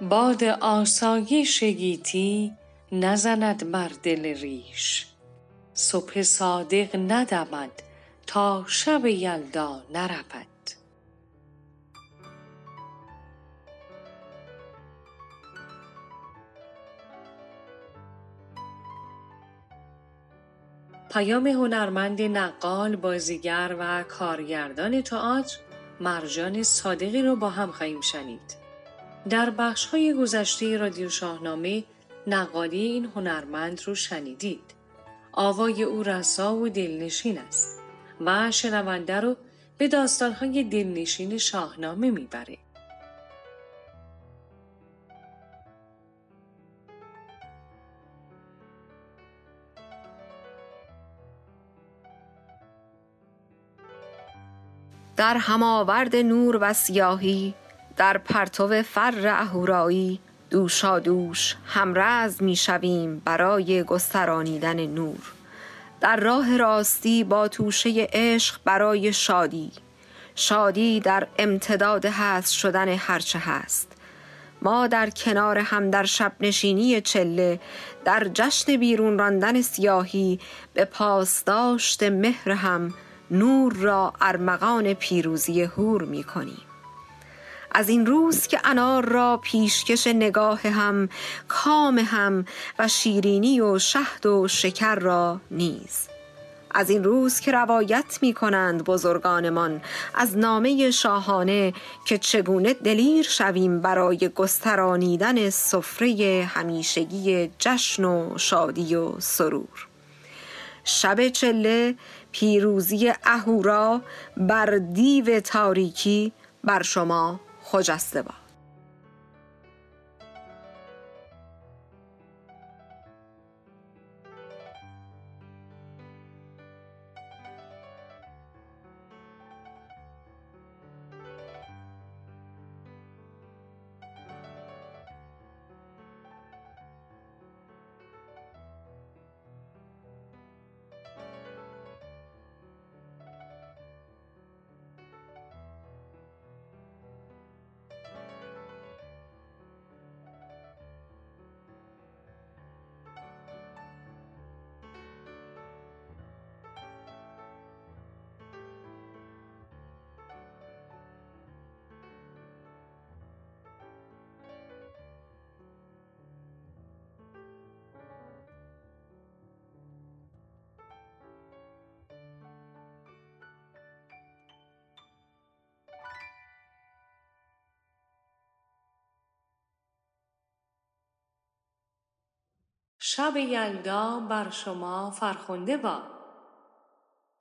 باد آسایش گیتی نزند بر دل ریش. صبح صادق ندمد تا شب یلدا نرود. پیام هنرمند نقال بازیگر و کارگردان تئاتر مرجان صادقی رو با هم خواهیم شنید. در بخش های گذشته رادیو شاهنامه نقالی این هنرمند رو شنیدید. آوای او رسا و دلنشین است و شنونده رو به داستانهای دلنشین شاهنامه می‌بره. در هماورد نور و سیاهی در پرتو فر اهورایی دوشادوش همرز می شویم برای گسترانیدن نور. در راه راستی با توشه عشق برای شادی. شادی در امتداد هست شدن هرچه هست. ما در کنار هم در شب نشینی چله در جشن بیرون راندن سیاهی به پاسداشت مهر هم نور را ارمغان پیروزی هور می کنیم از این روز که انار را پیشکش نگاه هم کام هم و شیرینی و شهد و شکر را نیز. از این روز که روایت می کنند بزرگانمان از نامه شاهانه که چگونه دلیر شویم برای گسترانیدن سفره همیشگی جشن و شادی و سرور. شب چله پیروزی اهورا بر دیو تاریکی بر شما خجسته باد شب یلدا بر شما فرخنده باد.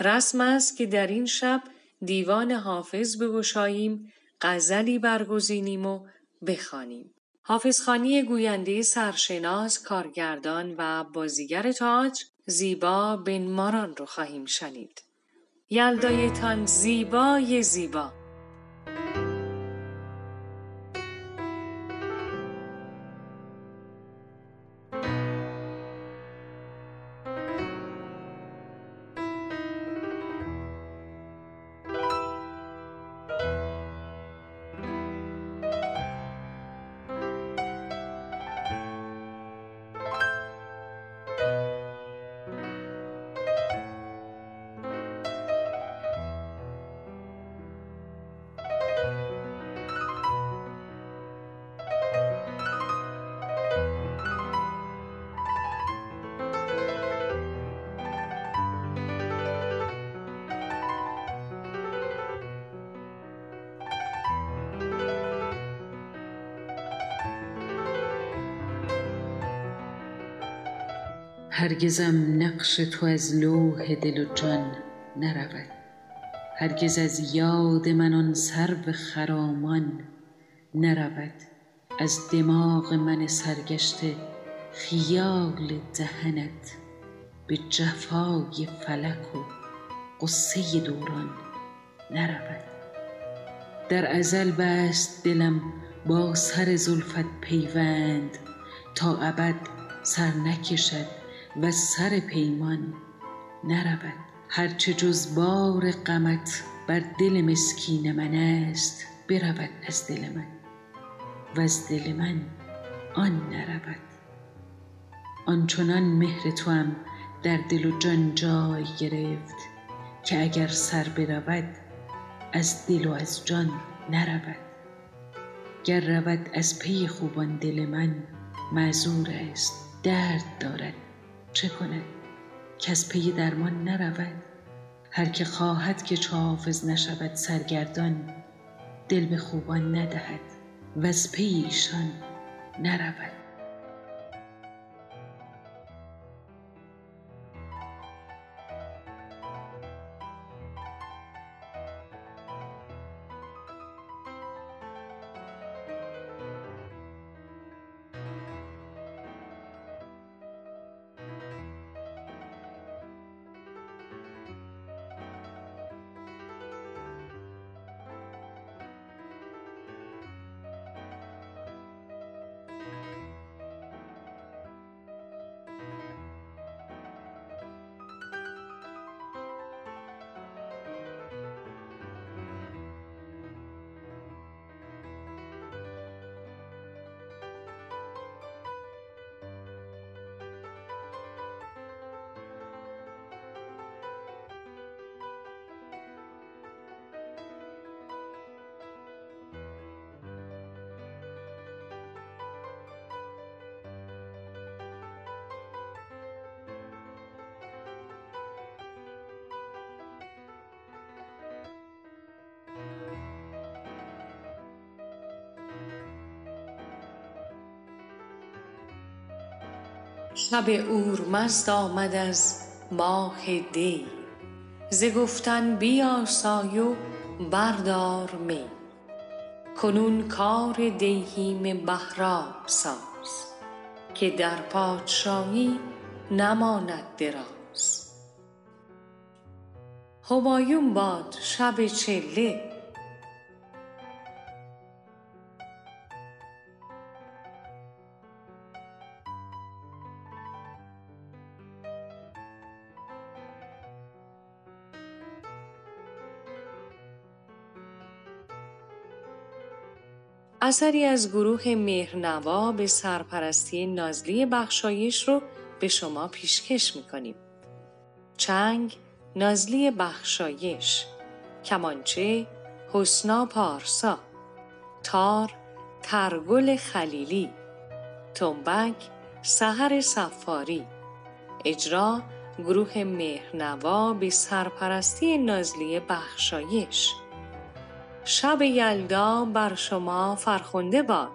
رسم است که در این شب دیوان حافظ بگشاییم غزلی برگزینیم و بخوانیم. حافظخانی گوینده سرشناس کارگردان و بازیگر تاج زیبا بن ماران رو خواهیم شنید. یلدایتان زیبای زیبا. هرگزم نقش تو از لوح دل و جان نرود. هرگز از یاد من آن سرو خرامان نرود. از دماغ من سرگشته خیال دهنت به جفای فلک و غصه دوران نرود. در ازل بست دلم با سر زلفت پیوند تا ابد سر نکشد وز سر پیمان نرود. هر چه جز بار غمت بر دل مسکین من است برود از دل من. وز دل من آن نرود. آنچنان مهر توام در دل و جان جای گرفت که اگر سر برود از دل و از جان نرود. گر رود از پی خوبان دل من معذور است درد دارد چه کند کز پی درمان نرود. هر که خواهد که حافظ نشود سرگردان دل به خوبان ندهد. وز پی ایشان نرود. شب اورمزد آمد از ماه دی. ز گفتن بیاسای و بردار می. کنون کار دیهیم بهرام ساز که در پادشاهی نماند دراز. همایون باد شب چله اثری از گروه مهرنوا به سرپرستی نازلی بخشایش رو به شما پیشکش می‌کنیم. چنگ نازلی بخشایش. کمانچه حسنا پارسا. تار ترگل خلیلی. تنبک سهر سفاری اجرا گروه مهرنوا به سرپرستی نازلی بخشایش. شب یلدا بر شما فرخنده باد.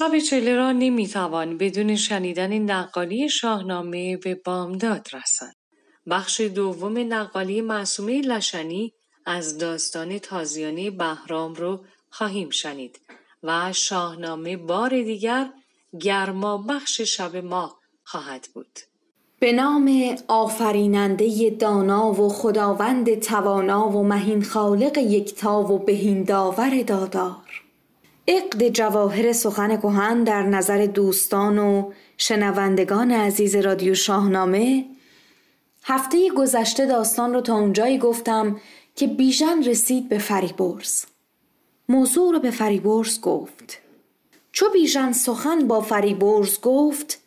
شب چله را نمی‌توان بدون شنیدن نقالی شاهنامه به بامداد رساند. بخش دوم نقالی معصومه لشنی از داستان تازیانه بهرام رو خواهیم شنید و شاهنامه بار دیگر گرما بخش شب ما خواهد بود. به نام آفریننده دانا و خداوند توانا و مهین خالق یکتا و بهین داور دادار عقد جواهر سخن کهن در نظر دوستان و شنوندگان عزیز رادیو شاهنامه. هفته گذشته داستان رو تا اونجایی گفتم که بیژن رسید به فریبرز. موضوع رو به فریبرز گفت. چو بیژن سخن با فریبرز گفت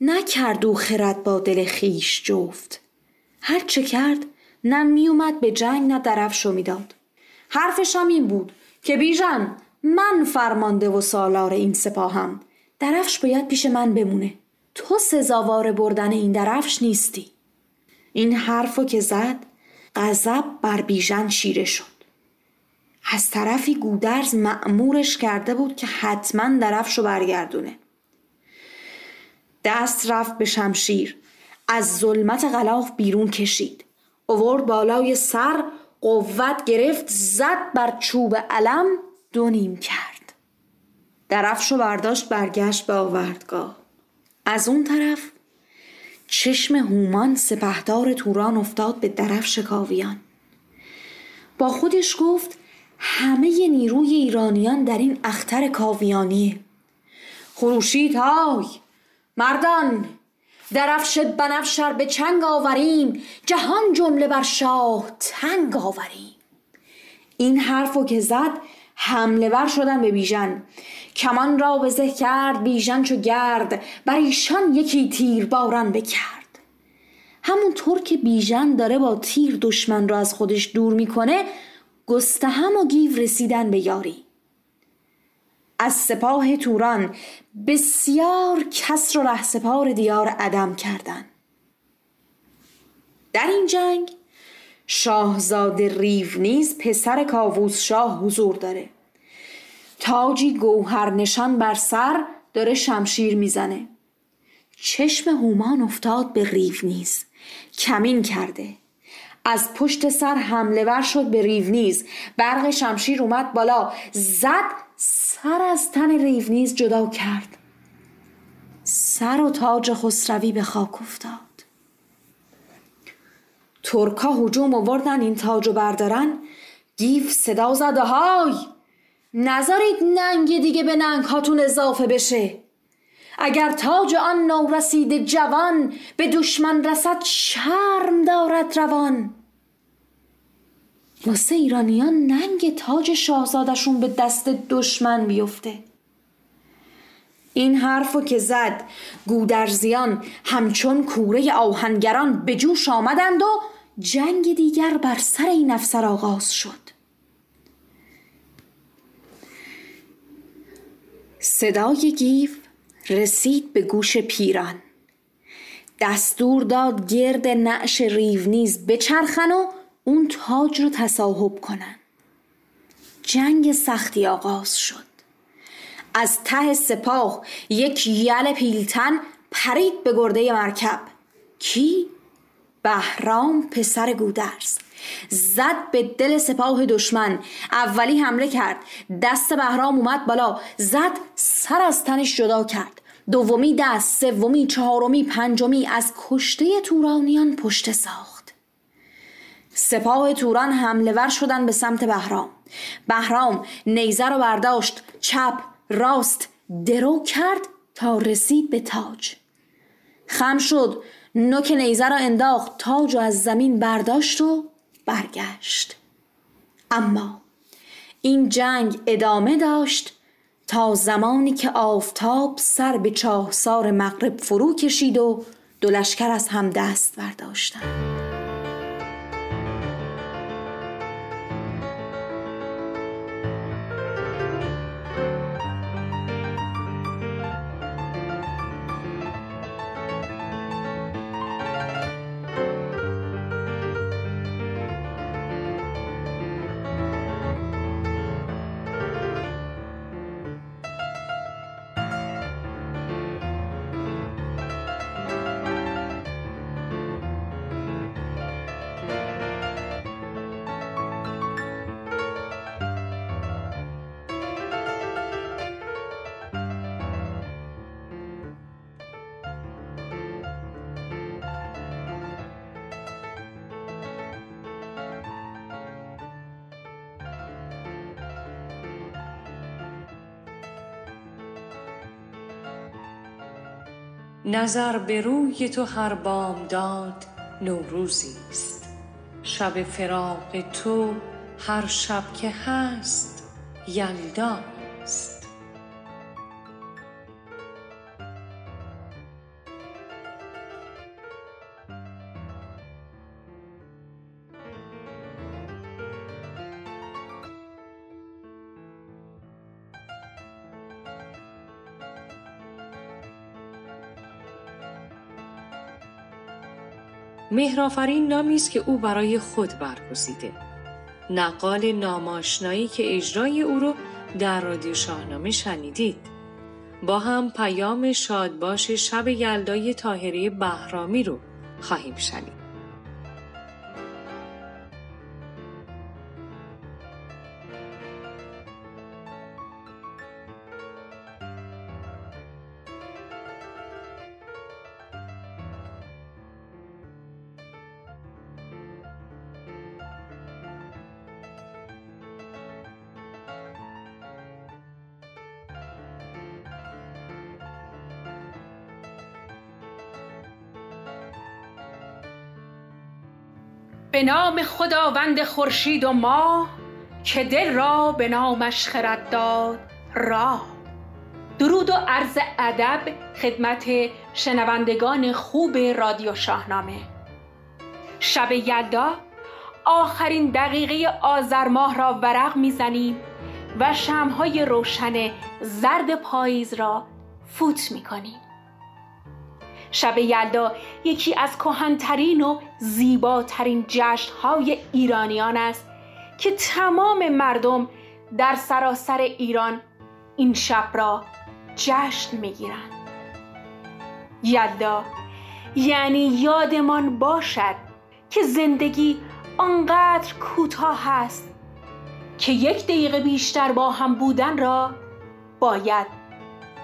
نکرد او خرد با دل خیش جفت. هر چه کرد نه میومد به جنگ نه درفشو می‌داد. حرفش هم این بود که بیژن من فرمانده و سالار این سپاهم. درفش باید پیش من بمونه. تو سزاوار بردن این درفش نیستی. این حرفو که زد غضب بر بیژن شیره شد. از طرفی گودرز معمورش کرده بود که حتما درفشو برگردونه. دست رفت به شمشیر. از ظلمت غلاف بیرون کشید. اوورد بالای سر قوت گرفت زد بر چوب علم. دو نیم کرد. درفشو برداشت برگشت به آوردگاه. از اون طرف چشم هومان سپهدار توران افتاد به درفش کاویان با خودش گفت همه نیروی ایرانیان در این اختر کاویانیه. خروشید های مردان درفش بنفشر به چنگ آوریم جهان جمله بر شاه تنگ آوریم. این حرفو که زد حمله ور شدن به بیژن. کمان را به کرد بیژن چو گرد. بر ایشان یکی تیر باران بکرد. همونطور که بیژن داره با تیر دشمن را از خودش دور می‌کنه گستهم و گیو رسیدن به یاری. از سپاه توران بسیار کس و ره سپار دیار عدم کردن. در این جنگ شاهزاده ریو نیز پسر کاووس شاه حضور داره. تاجی گوهر نشان بر سر داره شمشیر می‌زنه. چشم هومان افتاد به ریو نیز. کمین کرده. از پشت سر حمله ور شد به ریونیز برق شمشیر اومد بالا. زد سر از تن ریونیز جدا کرد. سر و تاج خسروی به خاک افتاد. ترکا هجوم آوردن این تاج و بردارن. گیف صدا زد های! نذارید ننگ دیگه به ننگ هاتون اضافه بشه. اگر تاج آن نورسید جوان به دشمن رسد شرم دارد روان. واسه ایرانیان ننگ تاج شاهزادشون به دست دشمن بیفته. این حرفو که زد گودرزیان همچون کوره آهنگران به جوش آمدند و جنگ دیگر بر سر این افسر آغاز شد. صدای گیف رسید به گوش پیران. دستور داد گرد نعش ریونیز بچرخن و اون تاج رو تصاحب کنن. جنگ سختی آغاز شد. از ته سپاه یک یل پیلتن پرید به گرده مرکب. کی؟ بهرام پسر گودرز. زد به دل سپاه دشمن. اولی حمله کرد. دست بهرام اومد بالا. زد سر از تنش جدا کرد. دومی دست سومی چهارمی پنجمی از کشته تورانیان پشت ساخت. سپاه توران حمله ور شدن به سمت بهرام. بهرام نیزه رو برداشت. چپ راست درو کرد تا رسید به تاج. خم شد نوک نیزه را انداخت تاج و از زمین برداشت و برگشت. اما این جنگ ادامه داشت تا زمانی که آفتاب سر به چاهسار مغرب فرو کشید و دو از هم دست برداشتند. نظر به روی تو هر بامداد نوروزی است. شب فراق تو هر شب که هست یلدا است. مهرافرین نامی است که او برای خود برگزیده. نقال ناماشنایی که اجرای او رو در رادیو شاهنامه شنیدید. با هم پیام شادباش شب یلدای تاهری بهرامی رو خواهیم شنید. به نام خداوند خورشید و ماه که دل را به نامش خرد داد راه. درود و عرض ادب خدمت شنوندگان خوب رادیو شاهنامه. شب یلدا آخرین دقیقه آذر ماه را ورق می‌زنیم و شمهای روشن زرد پاییز را فوت می‌کنیم. شب یلدا یکی از کهنترین و زیباترین جشنهای ایرانیان است که تمام مردم در سراسر ایران این شب را جشن می‌گیرند. یلدا یعنی یادمان باشد که زندگی آنقدر کوتاه است که یک دقیقه بیشتر با هم بودن را باید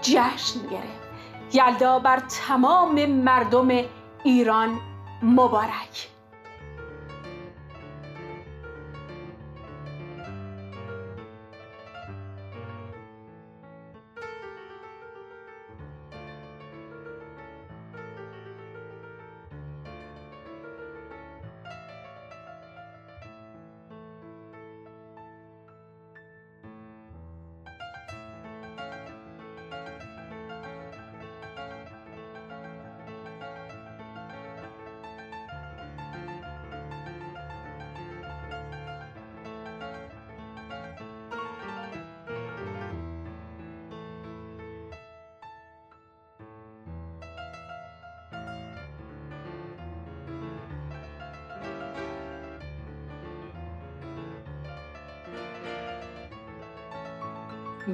جشن گرفت. یلدا بر تمام مردم ایران مبارک.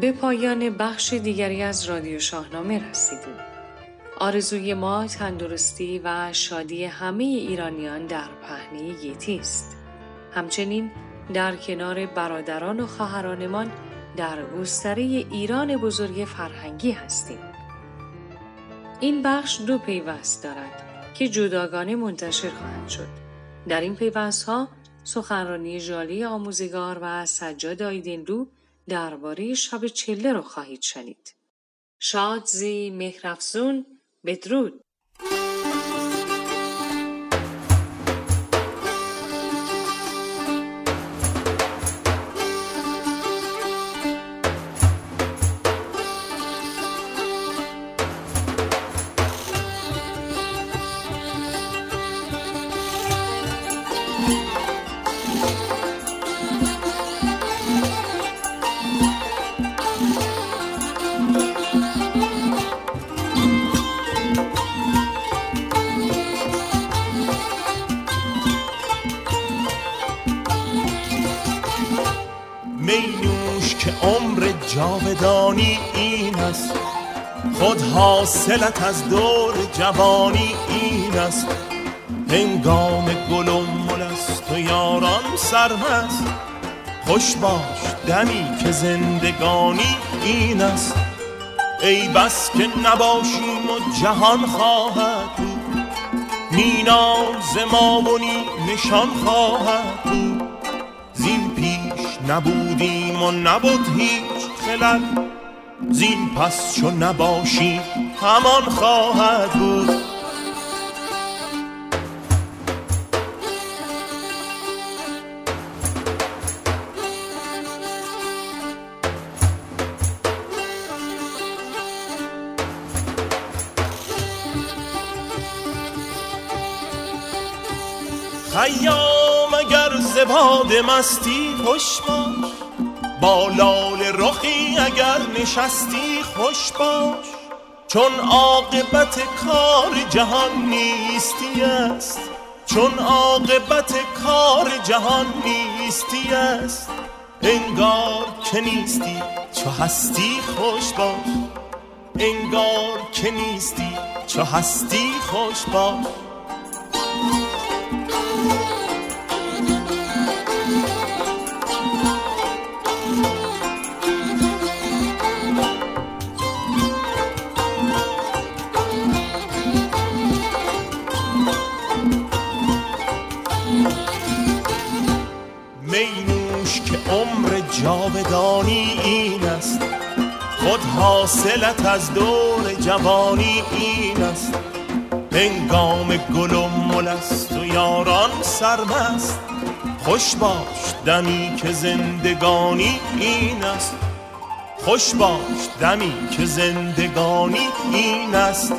به پایان بخش دیگری از رادیو شاهنامه رسیدیم. آرزوی ما تندرستی و شادی همه ایرانیان در پهنه گیتی است. همچنین در کنار برادران و خواهرانمان در گستره ایران بزرگ فرهنگی هستیم. این بخش دو پیوست دارد که جداگانه منتشر خواهند شد. در این پیوست سخنرانی جالی آموزگار و سجاد آیدینلو درباره شب چله رو خواهید شنید. شادزی مهرفزون بدرود جاودانی این است. خود حاصلت از دور جوانی این است. هنگام گل و ملست و یاران سرمست. خوش باش دمی که زندگانی این است. ای بس که نباشیم و جهان خواهد بود. میناز ما نشان خواهد بود. زین پیش نبودیم و نبود هیچ. خلل زین پس چو نباشی همان خواهد بود. خیام اگر زباد مستی خوش باش. با لال رخی اگر نشستی خوش باش چون عاقبت کار جهان نیستی است. چون عاقبت کار جهان نیستی است. انگار که نیستی چو هستی خوش باش. انگار که نیستی چو هستی خوش باش. جاودانی این است. خود حاصلت از دور جوانی این است. هنگام گل و مل است و یاران سرمست. خوش باش دمی که زندگانی این است. خوش باش دمی که زندگانی این است.